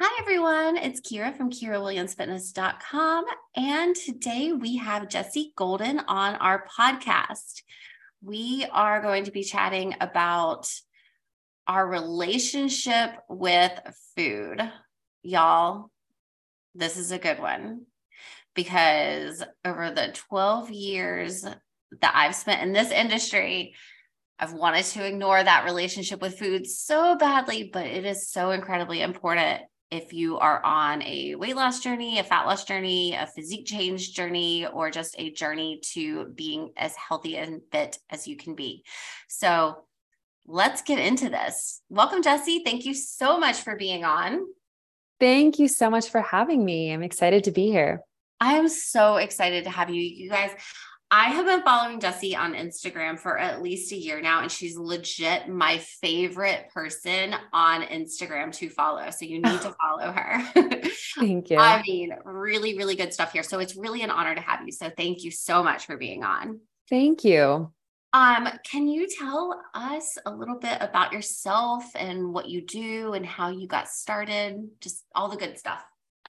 Hi, everyone. It's Kira from KiraWilliamsFitness.com. And today we have Jessie Golden on our podcast. We are going to be chatting about our relationship with food. Y'all, this is a good one because over the 12 years that I've spent in this industry, I've wanted to ignore that relationship with food so badly, but it is so incredibly important if you are on a weight loss journey, a fat loss journey, a physique change journey, or just a journey to being as healthy and fit as you can be. So let's get into this. Welcome, Jessie. Thank you so much for being on. Thank you so much for having me. I'm excited to be here. I am so excited to have you. You guys, I have been following Jessie on Instagram for at least a year now, and she's legit my favorite person on Instagram to follow. So you need to follow her. thank you. I mean, really, really good stuff here. So it's really an honor to have you. So thank you so much for being on. Thank you. Um, can you tell us a little bit about yourself and what you do and how you got started? Just all the good stuff.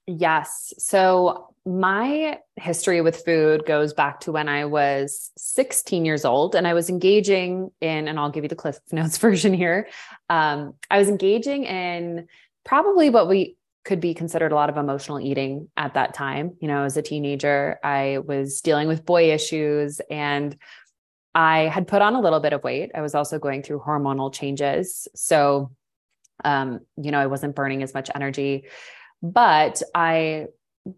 Yes. So my history with food goes back to when I was 16 years old and I was engaging in, and I'll give you the Cliff Notes version here. Um, I was engaging in probably what we could be considered a lot of emotional eating at that time. You know, as a teenager, I was dealing with boy issues and I had put on a little bit of weight. I was also going through hormonal changes. So, um, you know, I wasn't burning as much energy, but I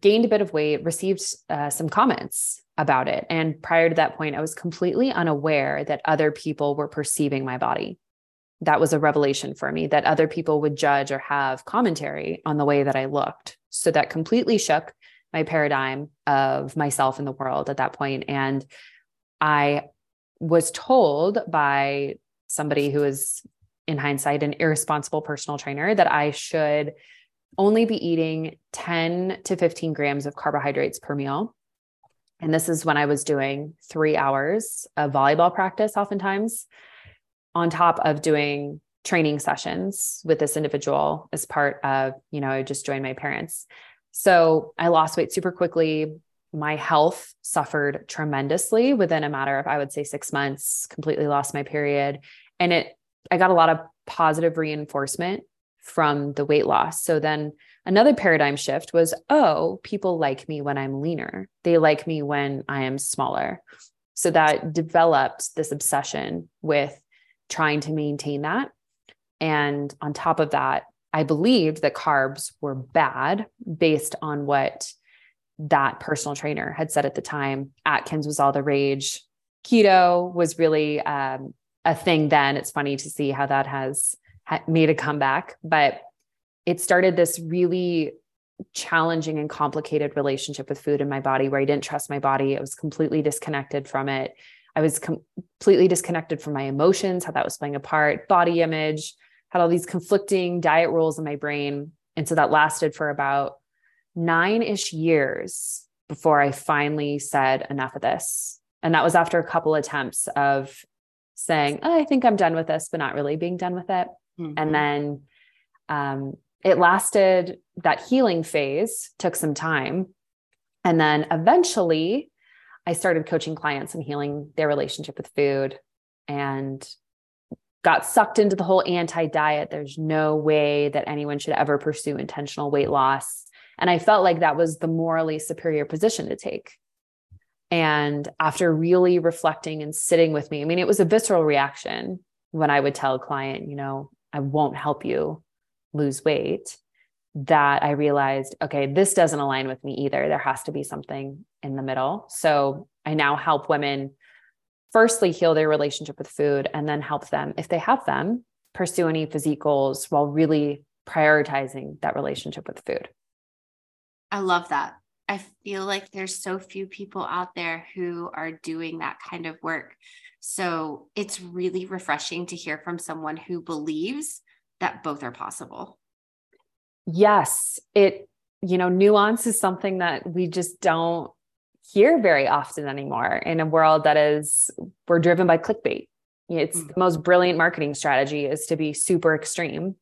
gained a bit of weight, received uh, some comments about it. And prior to that point, I was completely unaware that other people were perceiving my body. That was a revelation for me that other people would judge or have commentary on the way that I looked. So that completely shook my paradigm of myself in the world at that point. And I was told by somebody who is, in hindsight, an irresponsible personal trainer that I should only be eating 10 to 15 grams of carbohydrates per meal. And this is when I was doing three hours of volleyball practice, oftentimes, on top of doing training sessions with this individual as part of, you know, I just joined my parents. So I lost weight super quickly. My health suffered tremendously within a matter of, I would say, six months, completely lost my period. And it, I got a lot of positive reinforcement from the weight loss. So then another paradigm shift was oh, people like me when I'm leaner, they like me when I am smaller. So that developed this obsession with trying to maintain that. And on top of that, I believed that carbs were bad based on what that personal trainer had said at the time. Atkins was all the rage. Keto was really um, a thing then. It's funny to see how that has made a comeback, but it started this really challenging and complicated relationship with food in my body where I didn't trust my body. I was completely disconnected from it. I was com- completely disconnected from my emotions, how that was playing a part, body image, had all these conflicting diet rules in my brain. And so that lasted for about nine ish years before I finally said, enough of this. And that was after a couple attempts of saying, oh, I think I'm done with this, but not really being done with it. Mm-hmm. And then um, it lasted, that healing phase took some time. And then eventually, I started coaching clients and healing their relationship with food and got sucked into the whole anti diet. There's no way that anyone should ever pursue intentional weight loss. And I felt like that was the morally superior position to take. And after really reflecting and sitting with me, I mean, it was a visceral reaction when I would tell a client, you know, I won't help you lose weight, that I realized, okay, this doesn't align with me either. There has to be something in the middle. So I now help women firstly heal their relationship with food and then help them, if they have them, pursue any physique goals while really prioritizing that relationship with food. I love that. I feel like there's so few people out there who are doing that kind of work. So it's really refreshing to hear from someone who believes that both are possible. Yes, it, you know, nuance is something that we just don't hear very often anymore in a world that is, we're driven by clickbait. It's mm-hmm. the most brilliant marketing strategy is to be super extreme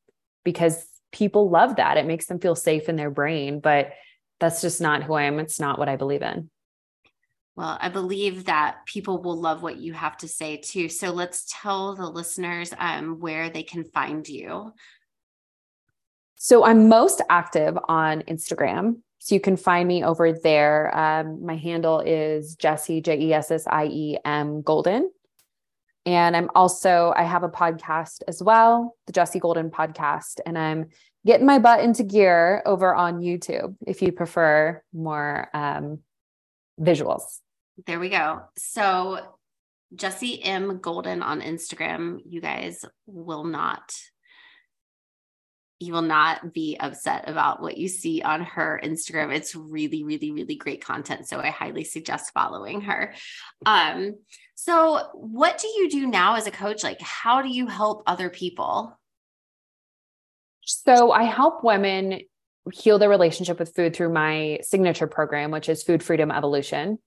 because people love that. It makes them feel safe in their brain, but that's just not who I am. It's not what I believe in. Well, I believe that people will love what you have to say too. So let's tell the listeners um, where they can find you. So I'm most active on Instagram. So you can find me over there. Um, my handle is Jessie, J E S S I E M Golden. And I'm also, I have a podcast as well, the Jessie Golden podcast. And I'm getting my butt into gear over on YouTube if you prefer more um, visuals. There we go. So Jessie M Golden on Instagram, you guys will not you will not be upset about what you see on her Instagram. It's really, really, really great content. So I highly suggest following her. Um, so what do you do now as a coach? Like, how do you help other people? So I help women heal their relationship with food through my signature program, which is Food Freedom Evolution.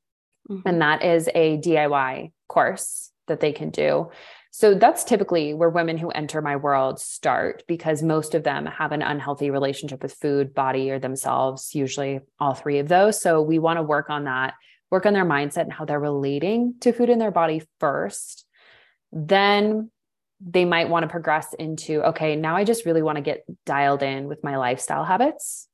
Mm-hmm. And that is a DIY course that they can do. So that's typically where women who enter my world start because most of them have an unhealthy relationship with food, body, or themselves, usually all three of those. So we want to work on that, work on their mindset and how they're relating to food in their body first. Then they might want to progress into okay, now I just really want to get dialed in with my lifestyle habits.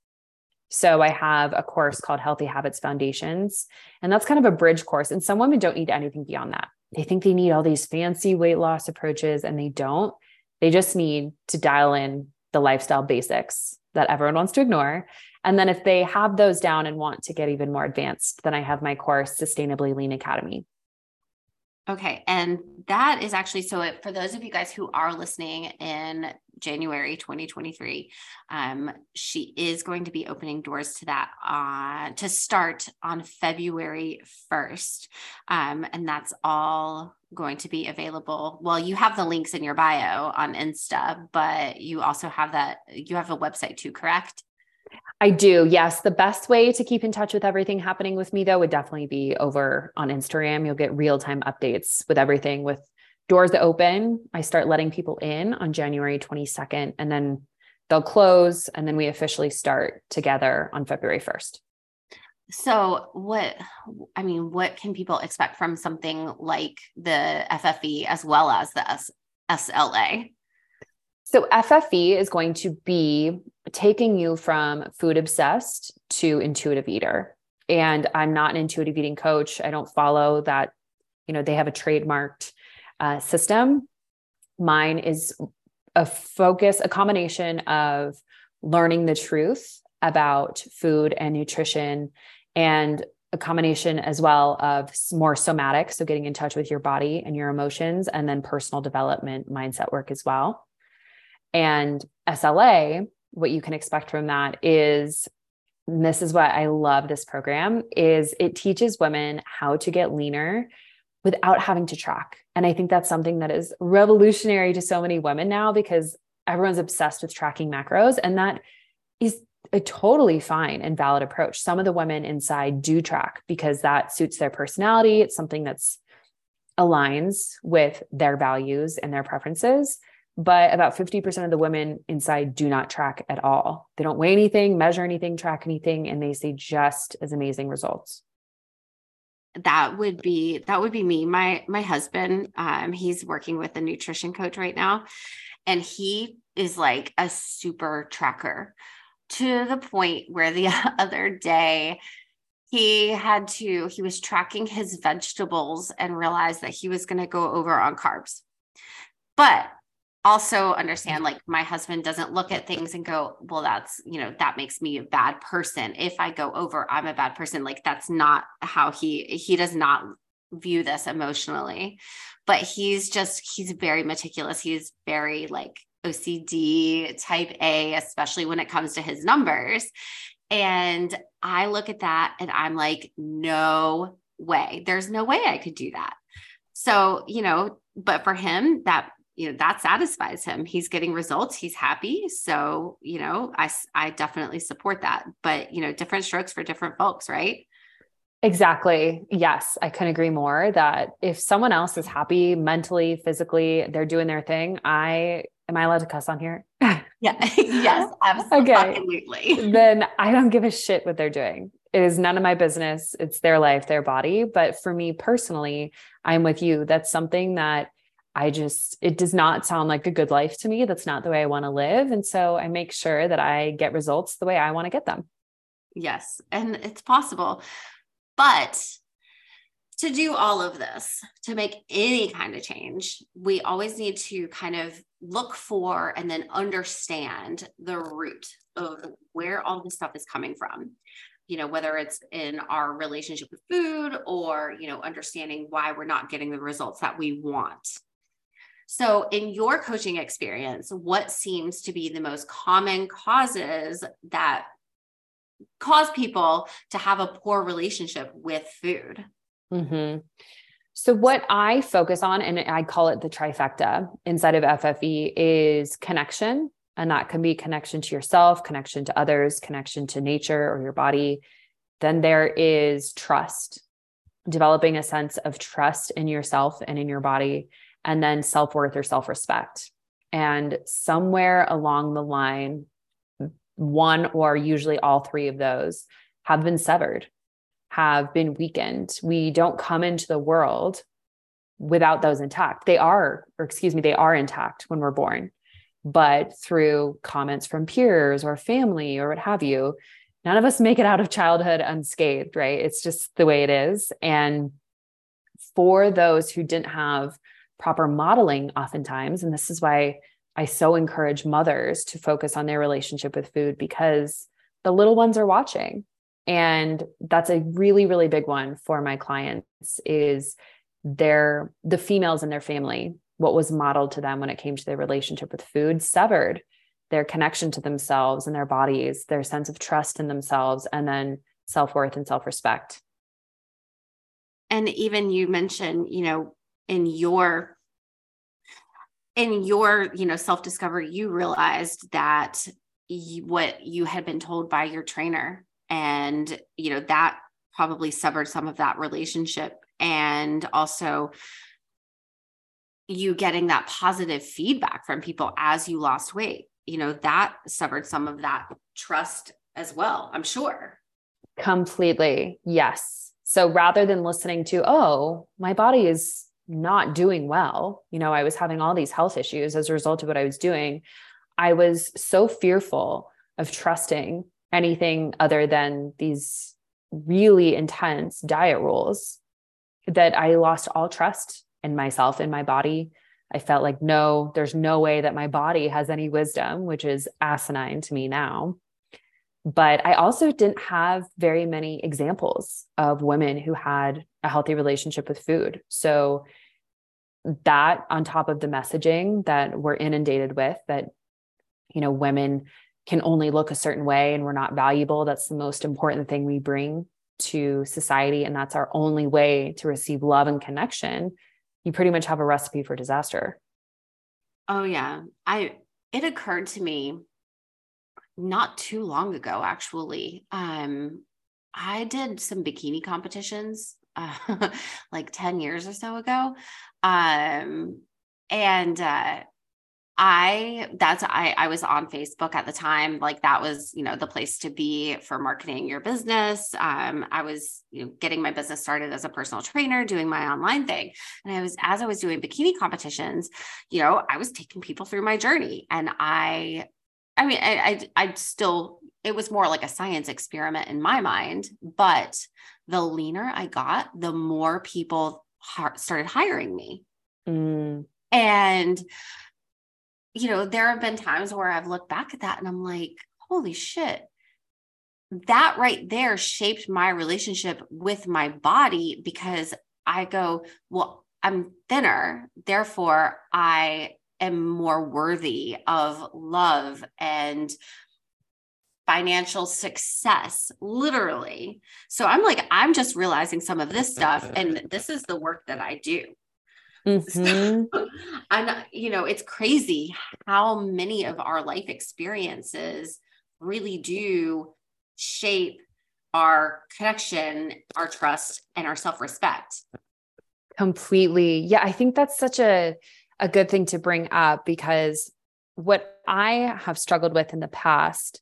So I have a course called Healthy Habits Foundations, and that's kind of a bridge course. And some women don't need anything beyond that. They think they need all these fancy weight loss approaches, and they don't. They just need to dial in the lifestyle basics that everyone wants to ignore. And then if they have those down and want to get even more advanced, then I have my course, Sustainably Lean Academy. Okay. And that is actually so it, for those of you guys who are listening in January 2023, um, she is going to be opening doors to that uh, to start on February 1st. Um, and that's all going to be available. Well, you have the links in your bio on Insta, but you also have that, you have a website too, correct? I do. Yes. The best way to keep in touch with everything happening with me, though, would definitely be over on Instagram. You'll get real time updates with everything with doors that open. I start letting people in on January 22nd, and then they'll close. And then we officially start together on February 1st. So, what I mean, what can people expect from something like the FFE as well as the S- SLA? So, FFE is going to be taking you from food obsessed to intuitive eater. And I'm not an intuitive eating coach. I don't follow that. You know, they have a trademarked uh, system. Mine is a focus, a combination of learning the truth about food and nutrition and a combination as well of more somatic so getting in touch with your body and your emotions and then personal development mindset work as well and SLA what you can expect from that is this is what I love this program is it teaches women how to get leaner without having to track. And I think that's something that is revolutionary to so many women now because everyone's obsessed with tracking macros and that is a totally fine and valid approach. Some of the women inside do track because that suits their personality. It's something that's aligns with their values and their preferences but about 50% of the women inside do not track at all. They don't weigh anything, measure anything, track anything, and they see just as amazing results. That would be that would be me. My my husband, um, he's working with a nutrition coach right now, and he is like a super tracker to the point where the other day he had to he was tracking his vegetables and realized that he was going to go over on carbs but also understand like my husband doesn't look at things and go well that's you know that makes me a bad person. If i go over i'm a bad person. Like that's not how he he does not view this emotionally. But he's just he's very meticulous. He's very like ocd type a especially when it comes to his numbers. And i look at that and i'm like no way. There's no way i could do that. So you know but for him that you know that satisfies him he's getting results he's happy so you know i i definitely support that but you know different strokes for different folks right exactly yes i couldn't agree more that if someone else is happy mentally physically they're doing their thing i am i allowed to cuss on here Yeah. yes. Absolutely. Okay. then I don't give a shit what they're doing. It is none of my business. It's their life, their body. But for me personally, I'm with you. That's something that I just, it does not sound like a good life to me. That's not the way I want to live. And so I make sure that I get results the way I want to get them. Yes. And it's possible. But to do all of this, to make any kind of change, we always need to kind of look for and then understand the root of where all this stuff is coming from. You know, whether it's in our relationship with food or, you know, understanding why we're not getting the results that we want. So, in your coaching experience, what seems to be the most common causes that cause people to have a poor relationship with food? Mm-hmm. So, what I focus on, and I call it the trifecta inside of FFE, is connection. And that can be connection to yourself, connection to others, connection to nature or your body. Then there is trust, developing a sense of trust in yourself and in your body, and then self worth or self respect. And somewhere along the line, one or usually all three of those have been severed have been weakened. We don't come into the world without those intact. They are, or excuse me, they are intact when we're born. But through comments from peers or family or what have you, none of us make it out of childhood unscathed, right? It's just the way it is. And for those who didn't have proper modeling, oftentimes, and this is why I so encourage mothers to focus on their relationship with food because the little ones are watching. And that's a really really big one for my clients is their the females in their family what was modeled to them when it came to their relationship with food severed their connection to themselves and their bodies their sense of trust in themselves and then self-worth and self-respect. And even you mentioned you know in your in your you know self discovery you realized that you, what you had been told by your trainer and you know that probably severed some of that relationship. And also you getting that positive feedback from people as you lost weight you know that severed some of that trust as well i'm sure. Completely yes. So rather than listening to oh my body is not doing well you know i was having all these health issues as a result of what i was doing i was so fearful of trusting anything other than these really intense diet rules that I lost all trust in myself, in my body. I felt like, no, there's no way that my body has any wisdom, which is asinine to me now. But I also didn't have very many examples of women who had a healthy relationship with food. So, that on top of the messaging that we're inundated with, that, you know, women can only look a certain way and we're not valuable. That's the most important thing we bring to society. And that's our only way to receive love and connection. You pretty much have a recipe for disaster. Oh, yeah. I, it occurred to me not too long ago, actually. Um, I did some bikini competitions uh, like 10 years or so ago. Um, and uh, I that's I I was on Facebook at the time like that was you know the place to be for marketing your business um I was you know getting my business started as a personal trainer doing my online thing and I was as I was doing bikini competitions you know I was taking people through my journey and I I mean I I, I still it was more like a science experiment in my mind but the leaner I got the more people started hiring me. Mm. and you know, there have been times where I've looked back at that and I'm like, holy shit, that right there shaped my relationship with my body because I go, well, I'm thinner, therefore I am more worthy of love and financial success, literally. So I'm like, I'm just realizing some of this stuff, and this is the work that I do. Mm-hmm. So, and you know, it's crazy how many of our life experiences really do shape our connection, our trust, and our self-respect. Completely. Yeah, I think that's such a a good thing to bring up because what I have struggled with in the past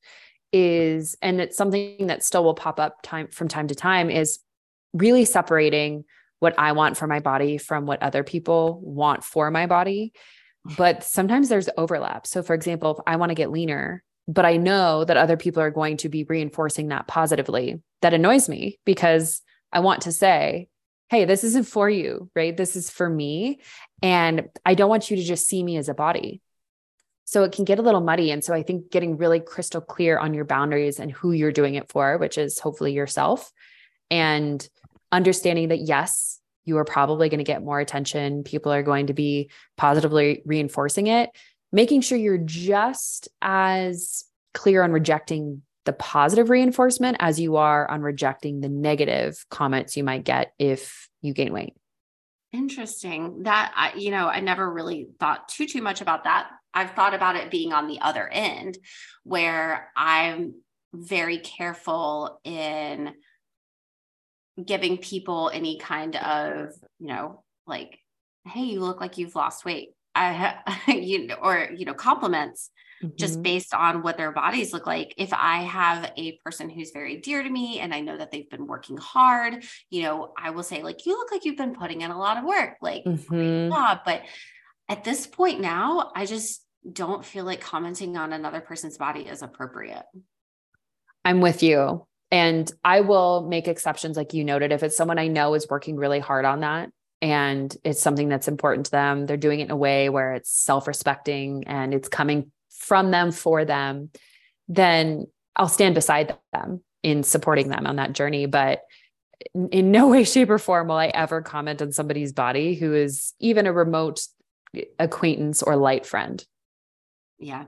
is, and it's something that still will pop up time from time to time, is really separating what I want for my body from what other people want for my body. But sometimes there's overlap. So, for example, if I want to get leaner, but I know that other people are going to be reinforcing that positively, that annoys me because I want to say, hey, this isn't for you, right? This is for me. And I don't want you to just see me as a body. So it can get a little muddy. And so I think getting really crystal clear on your boundaries and who you're doing it for, which is hopefully yourself, and understanding that, yes, you are probably going to get more attention. People are going to be positively reinforcing it, making sure you're just as clear on rejecting the positive reinforcement as you are on rejecting the negative comments you might get if you gain weight. Interesting. That I, you know, I never really thought too too much about that. I've thought about it being on the other end where I'm very careful in giving people any kind of, you know, like, hey, you look like you've lost weight. I you know, or you know, compliments mm-hmm. just based on what their bodies look like. If I have a person who's very dear to me and I know that they've been working hard, you know, I will say like, you look like you've been putting in a lot of work, like mm-hmm. job. But at this point now, I just don't feel like commenting on another person's body is appropriate. I'm with you. And I will make exceptions, like you noted, if it's someone I know is working really hard on that and it's something that's important to them, they're doing it in a way where it's self respecting and it's coming from them for them, then I'll stand beside them in supporting them on that journey. But in no way, shape, or form will I ever comment on somebody's body who is even a remote acquaintance or light friend. Yeah.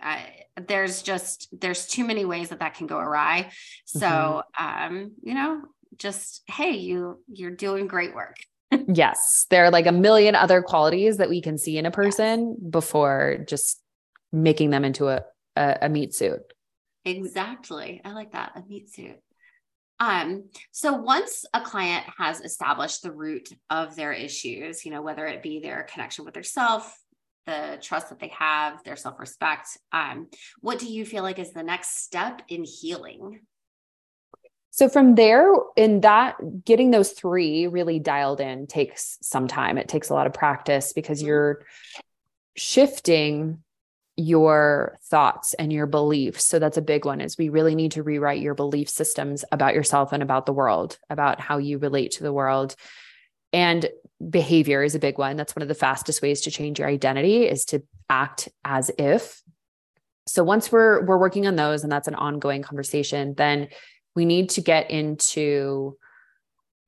I, there's just there's too many ways that that can go awry so mm-hmm. um you know just hey you you're doing great work yes there are like a million other qualities that we can see in a person yes. before just making them into a, a a meat suit exactly i like that a meat suit um, so once a client has established the root of their issues, you know, whether it be their connection with their self, the trust that they have, their self respect. Um, what do you feel like is the next step in healing? So from there, in that, getting those three really dialed in takes some time. It takes a lot of practice because mm-hmm. you're shifting your thoughts and your beliefs. So that's a big one is we really need to rewrite your belief systems about yourself and about the world, about how you relate to the world. And behavior is a big one. That's one of the fastest ways to change your identity is to act as if. So once we're we're working on those and that's an ongoing conversation, then we need to get into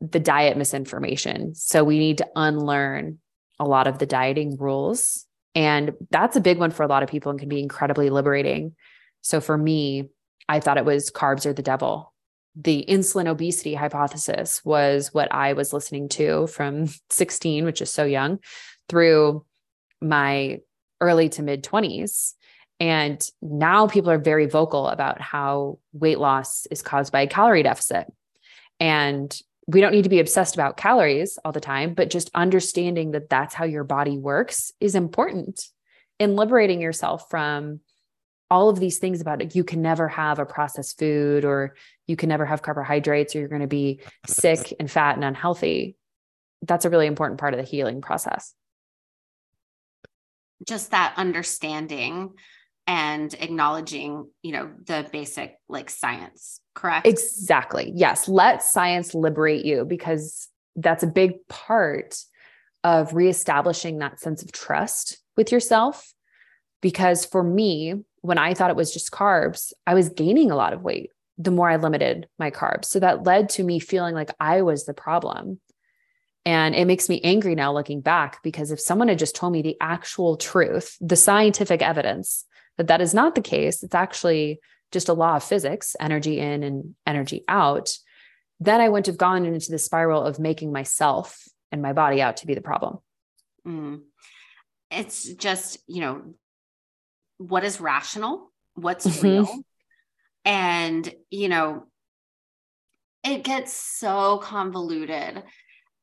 the diet misinformation. So we need to unlearn a lot of the dieting rules. And that's a big one for a lot of people and can be incredibly liberating. So for me, I thought it was carbs are the devil the insulin obesity hypothesis was what I was listening to from 16, which is so young, through my early to mid 20s. And now people are very vocal about how weight loss is caused by a calorie deficit. And we don't need to be obsessed about calories all the time, but just understanding that that's how your body works is important in liberating yourself from all of these things about it. You can never have a processed food or you can never have carbohydrates or you're going to be sick and fat and unhealthy. That's a really important part of the healing process. Just that understanding and acknowledging, you know, the basic like science, correct? Exactly. Yes. Let science liberate you because that's a big part of reestablishing that sense of trust with yourself. Because for me, when I thought it was just carbs, I was gaining a lot of weight the more I limited my carbs. So that led to me feeling like I was the problem. And it makes me angry now looking back because if someone had just told me the actual truth, the scientific evidence that that is not the case, it's actually just a law of physics, energy in and energy out, then I wouldn't have gone into the spiral of making myself and my body out to be the problem. Mm. It's just, you know, what is rational, what's mm-hmm. real. And, you know, it gets so convoluted,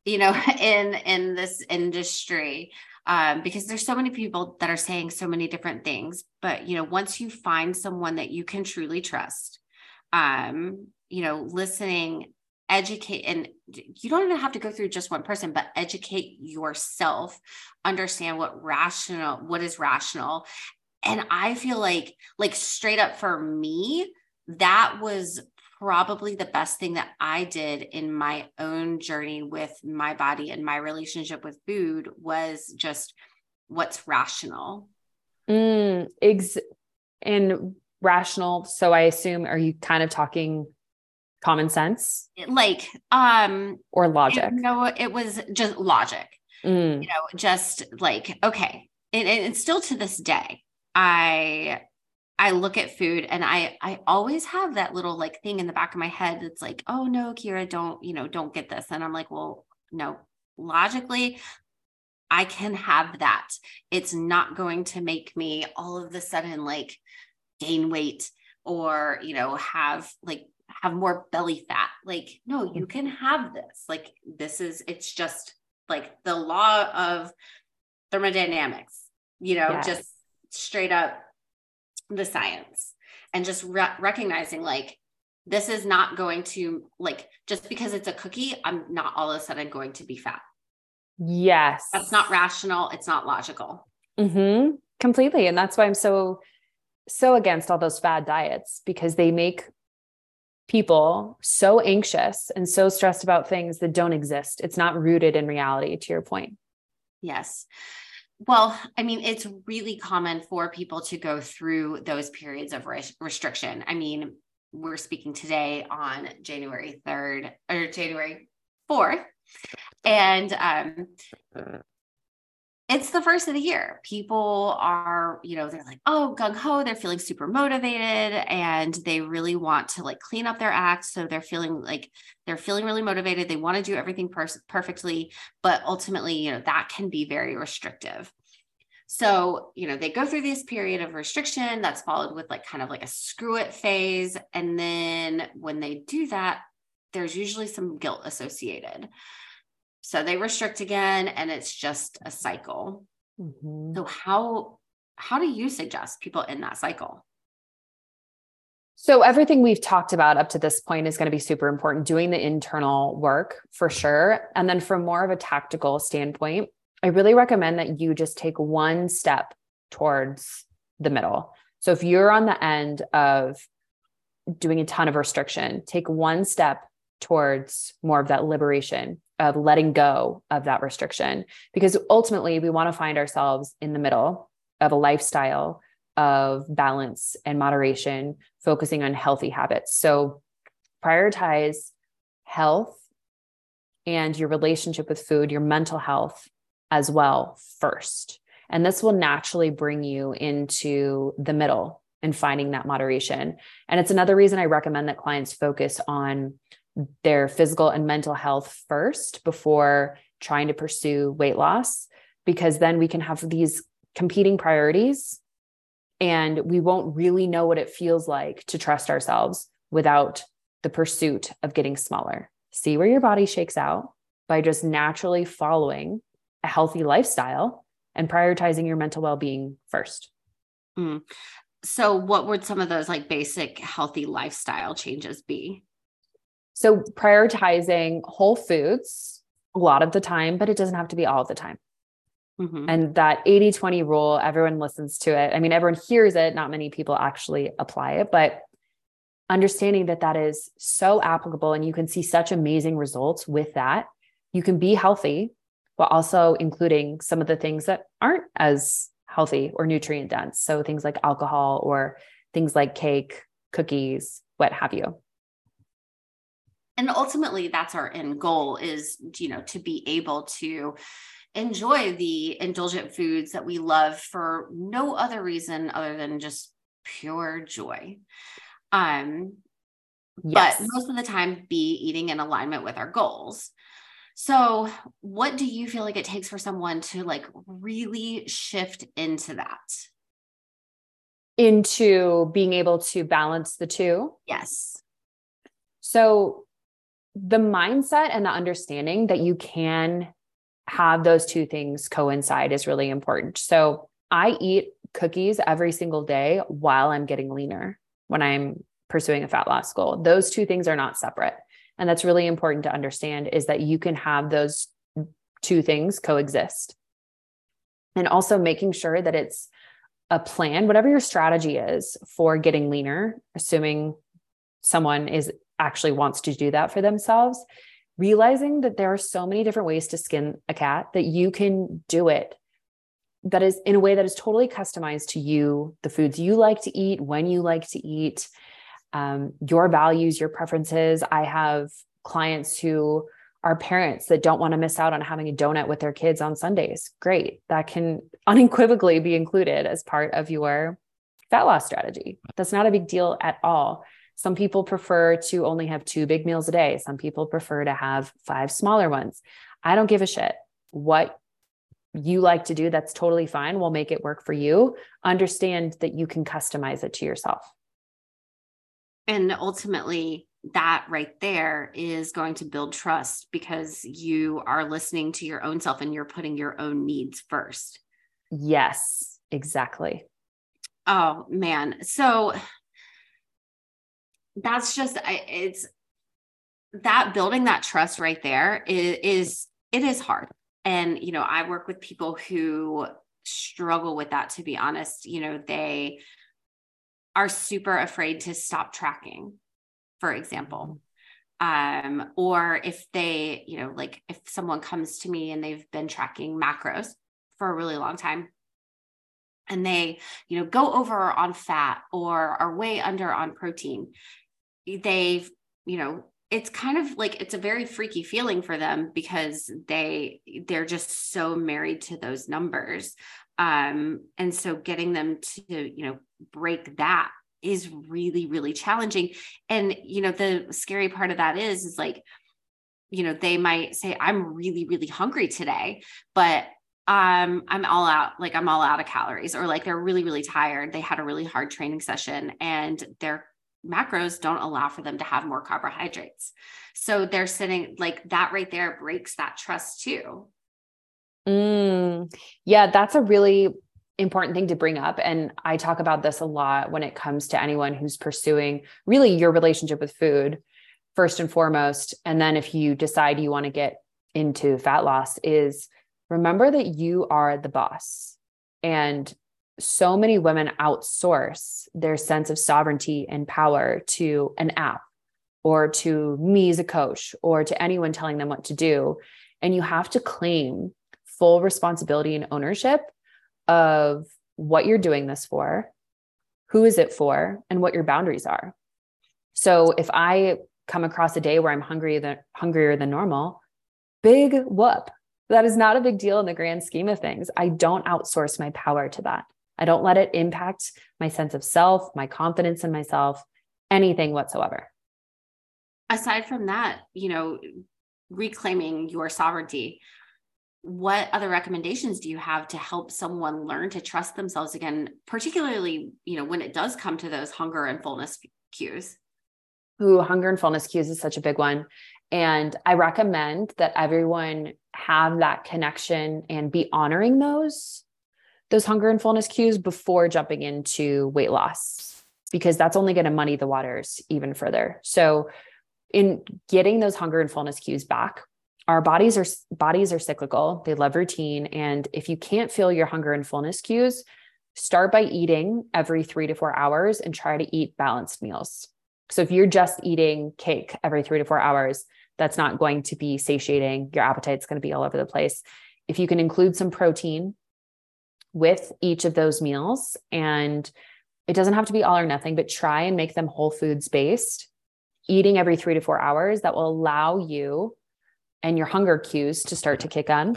you know, in in this industry um, because there's so many people that are saying so many different things. But you know, once you find someone that you can truly trust, um, you know, listening, educate, and you don't even have to go through just one person, but educate yourself, understand what rational, what is rational. And I feel like, like straight up for me, that was probably the best thing that I did in my own journey with my body and my relationship with food was just what's rational. Mm, ex- and rational. So I assume, are you kind of talking common sense? Like, um, or logic? No, it was just logic. Mm. You know, just like, okay. And, and still to this day, I I look at food and I I always have that little like thing in the back of my head that's like, oh no, Kira, don't, you know, don't get this. And I'm like, well, no, logically, I can have that. It's not going to make me all of a sudden like gain weight or, you know, have like have more belly fat. Like, no, mm. you can have this. Like, this is, it's just like the law of thermodynamics, you know, yes. just straight up the science and just re- recognizing like this is not going to like just because it's a cookie i'm not all of a sudden going to be fat. Yes. That's not rational. It's not logical. Mm-hmm. completely. And that's why i'm so so against all those fad diets because they make people so anxious and so stressed about things that don't exist. It's not rooted in reality to your point. Yes well, I mean, it's really common for people to go through those periods of restriction. I mean, we're speaking today on January 3rd or January 4th. And um, it's the first of the year. People are, you know, they're like, oh, gung ho, they're feeling super motivated and they really want to like clean up their act. So they're feeling like they're feeling really motivated. They want to do everything per- perfectly, but ultimately, you know, that can be very restrictive. So, you know, they go through this period of restriction that's followed with like kind of like a screw it phase. And then when they do that, there's usually some guilt associated. So they restrict again and it's just a cycle. Mm-hmm. So how how do you suggest people in that cycle? So everything we've talked about up to this point is going to be super important doing the internal work for sure. And then from more of a tactical standpoint, I really recommend that you just take one step towards the middle. So if you're on the end of doing a ton of restriction, take one step towards more of that liberation of letting go of that restriction. Because ultimately we want to find ourselves in the middle of a lifestyle of balance and moderation focusing on healthy habits. So prioritize health and your relationship with food your mental health as well first. And this will naturally bring you into the middle and finding that moderation. And it's another reason i recommend that clients focus on their physical and mental health first before trying to pursue weight loss, because then we can have these competing priorities and we won't really know what it feels like to trust ourselves without the pursuit of getting smaller. See where your body shakes out by just naturally following a healthy lifestyle and prioritizing your mental well being first. Mm. So, what would some of those like basic healthy lifestyle changes be? So prioritizing whole foods a lot of the time, but it doesn't have to be all the time. Mm-hmm. And that 80 20 rule, everyone listens to it. I mean, everyone hears it. Not many people actually apply it, but understanding that that is so applicable and you can see such amazing results with that. You can be healthy while also including some of the things that aren't as healthy or nutrient dense. So things like alcohol or things like cake, cookies, what have you and ultimately that's our end goal is you know to be able to enjoy the indulgent foods that we love for no other reason other than just pure joy. Um yes. but most of the time be eating in alignment with our goals. So what do you feel like it takes for someone to like really shift into that? Into being able to balance the two? Yes. So the mindset and the understanding that you can have those two things coincide is really important. So I eat cookies every single day while I'm getting leaner when I'm pursuing a fat loss goal. Those two things are not separate. And that's really important to understand is that you can have those two things coexist. And also making sure that it's a plan, whatever your strategy is for getting leaner, assuming someone is actually wants to do that for themselves, realizing that there are so many different ways to skin a cat that you can do it that is in a way that is totally customized to you, the foods you like to eat, when you like to eat, um, your values, your preferences. I have clients who are parents that don't want to miss out on having a donut with their kids on Sundays. Great. That can unequivocally be included as part of your fat loss strategy. That's not a big deal at all. Some people prefer to only have two big meals a day. Some people prefer to have five smaller ones. I don't give a shit what you like to do. That's totally fine. We'll make it work for you. Understand that you can customize it to yourself. And ultimately, that right there is going to build trust because you are listening to your own self and you're putting your own needs first. Yes, exactly. Oh man. So that's just it's that building that trust right there is, is it is hard. And you know, I work with people who struggle with that to be honest. You know, they are super afraid to stop tracking for example mm-hmm. um, or if they you know like if someone comes to me and they've been tracking macros for a really long time and they you know go over on fat or are way under on protein they've you know it's kind of like it's a very freaky feeling for them because they they're just so married to those numbers. Um and so getting them to you know break that is really really challenging. And you know the scary part of that is is like you know they might say i'm really really hungry today but um i'm all out like i'm all out of calories or like they're really really tired. They had a really hard training session and their macros don't allow for them to have more carbohydrates so they're sitting like that right there breaks that trust too mm, yeah that's a really important thing to bring up. And I talk about this a lot when it comes to anyone who's pursuing really your relationship with food, first and foremost. And then if you decide you want to get into fat loss, is remember that you are the boss. And so many women outsource their sense of sovereignty and power to an app or to me as a coach or to anyone telling them what to do. And you have to claim full responsibility and ownership of what you're doing this for, who is it for, and what your boundaries are. So if I come across a day where I'm hungry than hungrier than normal, big whoop. That is not a big deal in the grand scheme of things. I don't outsource my power to that. I don't let it impact my sense of self, my confidence in myself, anything whatsoever. Aside from that, you know, reclaiming your sovereignty, what other recommendations do you have to help someone learn to trust themselves again particularly you know when it does come to those hunger and fullness cues Ooh, hunger and fullness cues is such a big one and i recommend that everyone have that connection and be honoring those those hunger and fullness cues before jumping into weight loss because that's only going to muddy the waters even further. So in getting those hunger and fullness cues back our bodies are bodies are cyclical they love routine and if you can't feel your hunger and fullness cues start by eating every 3 to 4 hours and try to eat balanced meals. So if you're just eating cake every 3 to 4 hours that's not going to be satiating your appetite's going to be all over the place. If you can include some protein with each of those meals and it doesn't have to be all or nothing but try and make them whole foods based eating every 3 to 4 hours that will allow you and your hunger cues to start to kick on.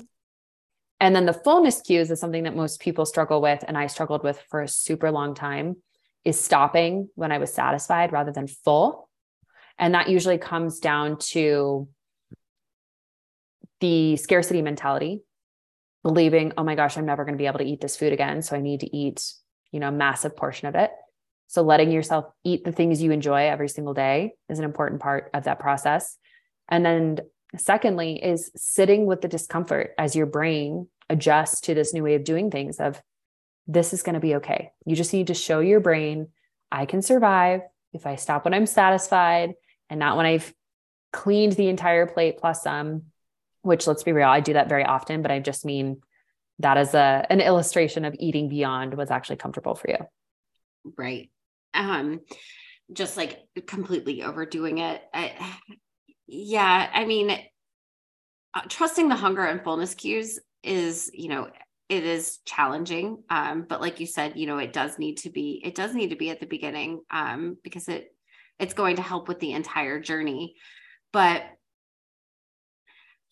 And then the fullness cues is something that most people struggle with. And I struggled with for a super long time is stopping when I was satisfied rather than full. And that usually comes down to the scarcity mentality, believing, oh my gosh, I'm never going to be able to eat this food again. So I need to eat, you know, a massive portion of it. So letting yourself eat the things you enjoy every single day is an important part of that process. And then secondly is sitting with the discomfort as your brain adjusts to this new way of doing things of this is going to be okay. You just need to show your brain I can survive if I stop when I'm satisfied and not when I've cleaned the entire plate plus some, which let's be real, I do that very often, but I just mean that as a an illustration of eating beyond what's actually comfortable for you. Right. Um just like completely overdoing it. I, yeah, I mean uh, trusting the hunger and fullness cues is, you know, it is challenging um, but like you said you know it does need to be it does need to be at the beginning um, because it it's going to help with the entire journey but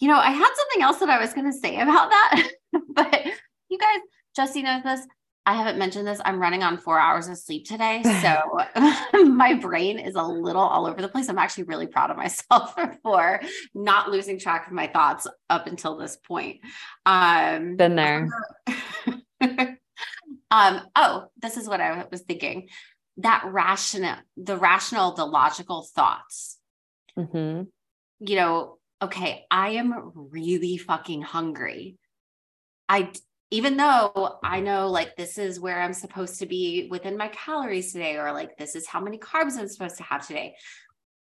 you know i had something else that i was going to say about that but you guys Jessie knows this I haven't mentioned this. I'm running on four hours of sleep today. So my brain is a little all over the place. I'm actually really proud of myself for not losing track of my thoughts up until this point. Um, Been there. um, oh, this is what I was thinking. That rational, the rational, the logical thoughts. Mm-hmm. You know, okay, I am really fucking hungry. I even though I know like this is where I'm supposed to be within my calories today, or like this is how many carbs I'm supposed to have today.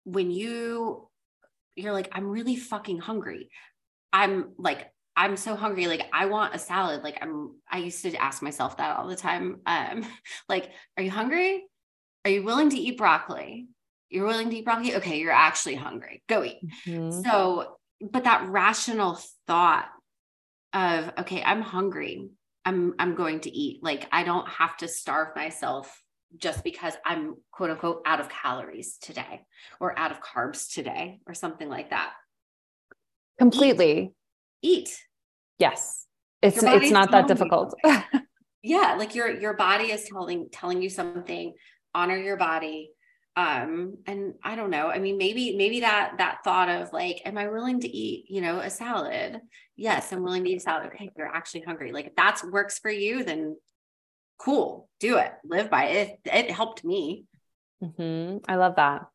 When you you're like, I'm really fucking hungry. I'm like, I'm so hungry. Like, I want a salad. Like, I'm, I used to ask myself that all the time. Um, like, are you hungry? Are you willing to eat broccoli? You're willing to eat broccoli? Okay, you're actually hungry. Go eat. Mm-hmm. So, but that rational thought of okay i'm hungry i'm i'm going to eat like i don't have to starve myself just because i'm quote unquote out of calories today or out of carbs today or something like that completely eat, eat. yes it's it's not that difficult yeah like your your body is telling telling you something honor your body um and i don't know i mean maybe maybe that that thought of like am i willing to eat you know a salad? Yes i'm willing to eat a salad. Okay you're actually hungry. Like if that works for you then cool do it live by it it, it helped me. Mm-hmm. i love that.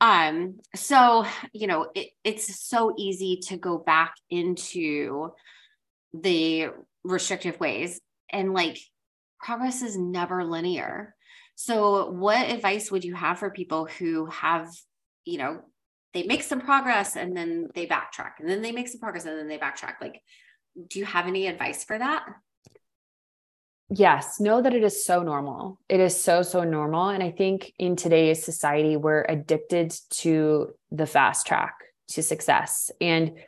Um so you know it, it's so easy to go back into the restrictive ways and like progress is never linear so, what advice would you have for people who have, you know, they make some progress and then they backtrack and then they make some progress and then they backtrack? Like, do you have any advice for that? Yes, know that it is so normal. It is so, so normal. And I think in today's society, we're addicted to the fast track to success. And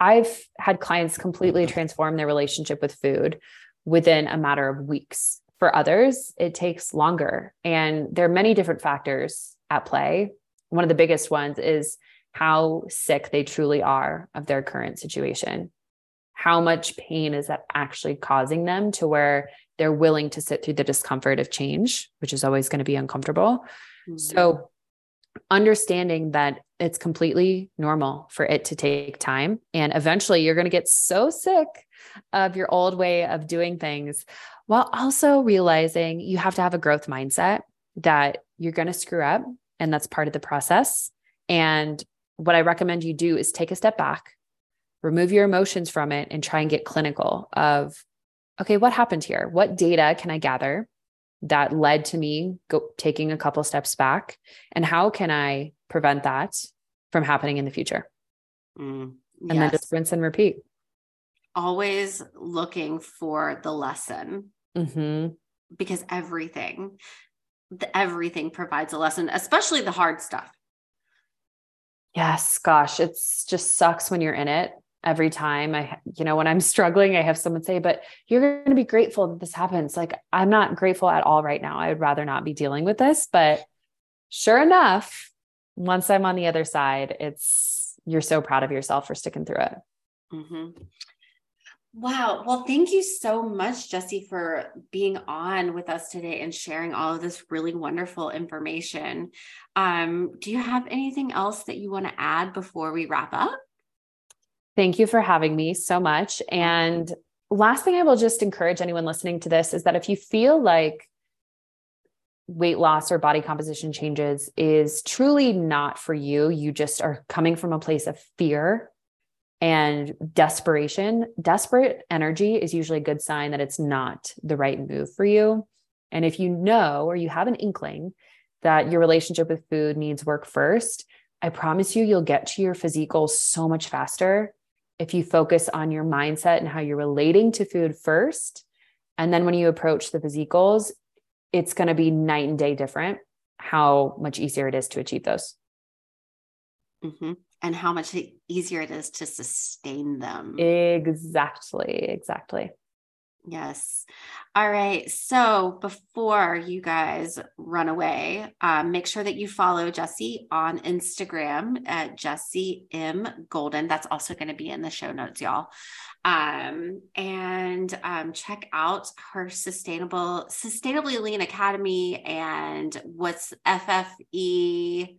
I've had clients completely mm-hmm. transform their relationship with food within a matter of weeks. For others, it takes longer. And there are many different factors at play. One of the biggest ones is how sick they truly are of their current situation. How much pain is that actually causing them to where they're willing to sit through the discomfort of change, which is always going to be uncomfortable. Mm-hmm. So, understanding that it's completely normal for it to take time. And eventually, you're going to get so sick of your old way of doing things while also realizing you have to have a growth mindset that you're going to screw up and that's part of the process. And what I recommend you do is take a step back, remove your emotions from it, and try and get clinical of, okay, what happened here? What data can I gather that led to me go, taking a couple steps back? And how can I prevent that from happening in the future? Mm, yes. And then just rinse and repeat. Always looking for the lesson Mm-hmm. Because everything, the, everything provides a lesson, especially the hard stuff. Yes, gosh, it's just sucks when you're in it every time I, you know, when I'm struggling, I have someone say, but you're going to be grateful that this happens. Like, I'm not grateful at all right now. I would rather not be dealing with this. But sure enough, once I'm on the other side, it's, you're so proud of yourself for sticking through it. Mm-hmm. Wow. Well, thank you so much, Jessie, for being on with us today and sharing all of this really wonderful information. Um, do you have anything else that you want to add before we wrap up? Thank you for having me so much. And last thing I will just encourage anyone listening to this is that if you feel like weight loss or body composition changes is truly not for you, you just are coming from a place of fear and desperation. Desperate energy is usually a good sign that it's not the right move for you. And if you know or you have an inkling that your relationship with food needs work first, I promise you, you'll get to your physique goals so much faster if you focus on your mindset and how you're relating to food first. And then when you approach the physique goals, it's going to be night and day different how much easier it is to achieve those. Mm-hmm. And how much easier it is to sustain them. Exactly. Exactly. Yes. All right. So before you guys run away, um, make sure that you follow Jessie on Instagram at Jessie M Golden. That's also going to be in the show notes, y'all. Um, and um, check out her sustainable, sustainably lean academy and what's FFE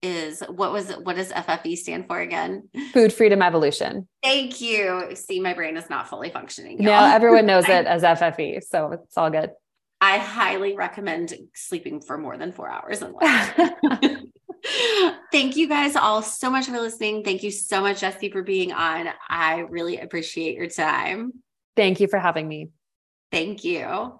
is what was what does FFE stand for again? Food Freedom Evolution. Thank you. See, my brain is not fully functioning. No, everyone knows it as FFE, so it's all good. I highly recommend sleeping for more than four hours in Thank you guys all so much for listening. Thank you so much, Jessie, for being on. I really appreciate your time. Thank you for having me. Thank you.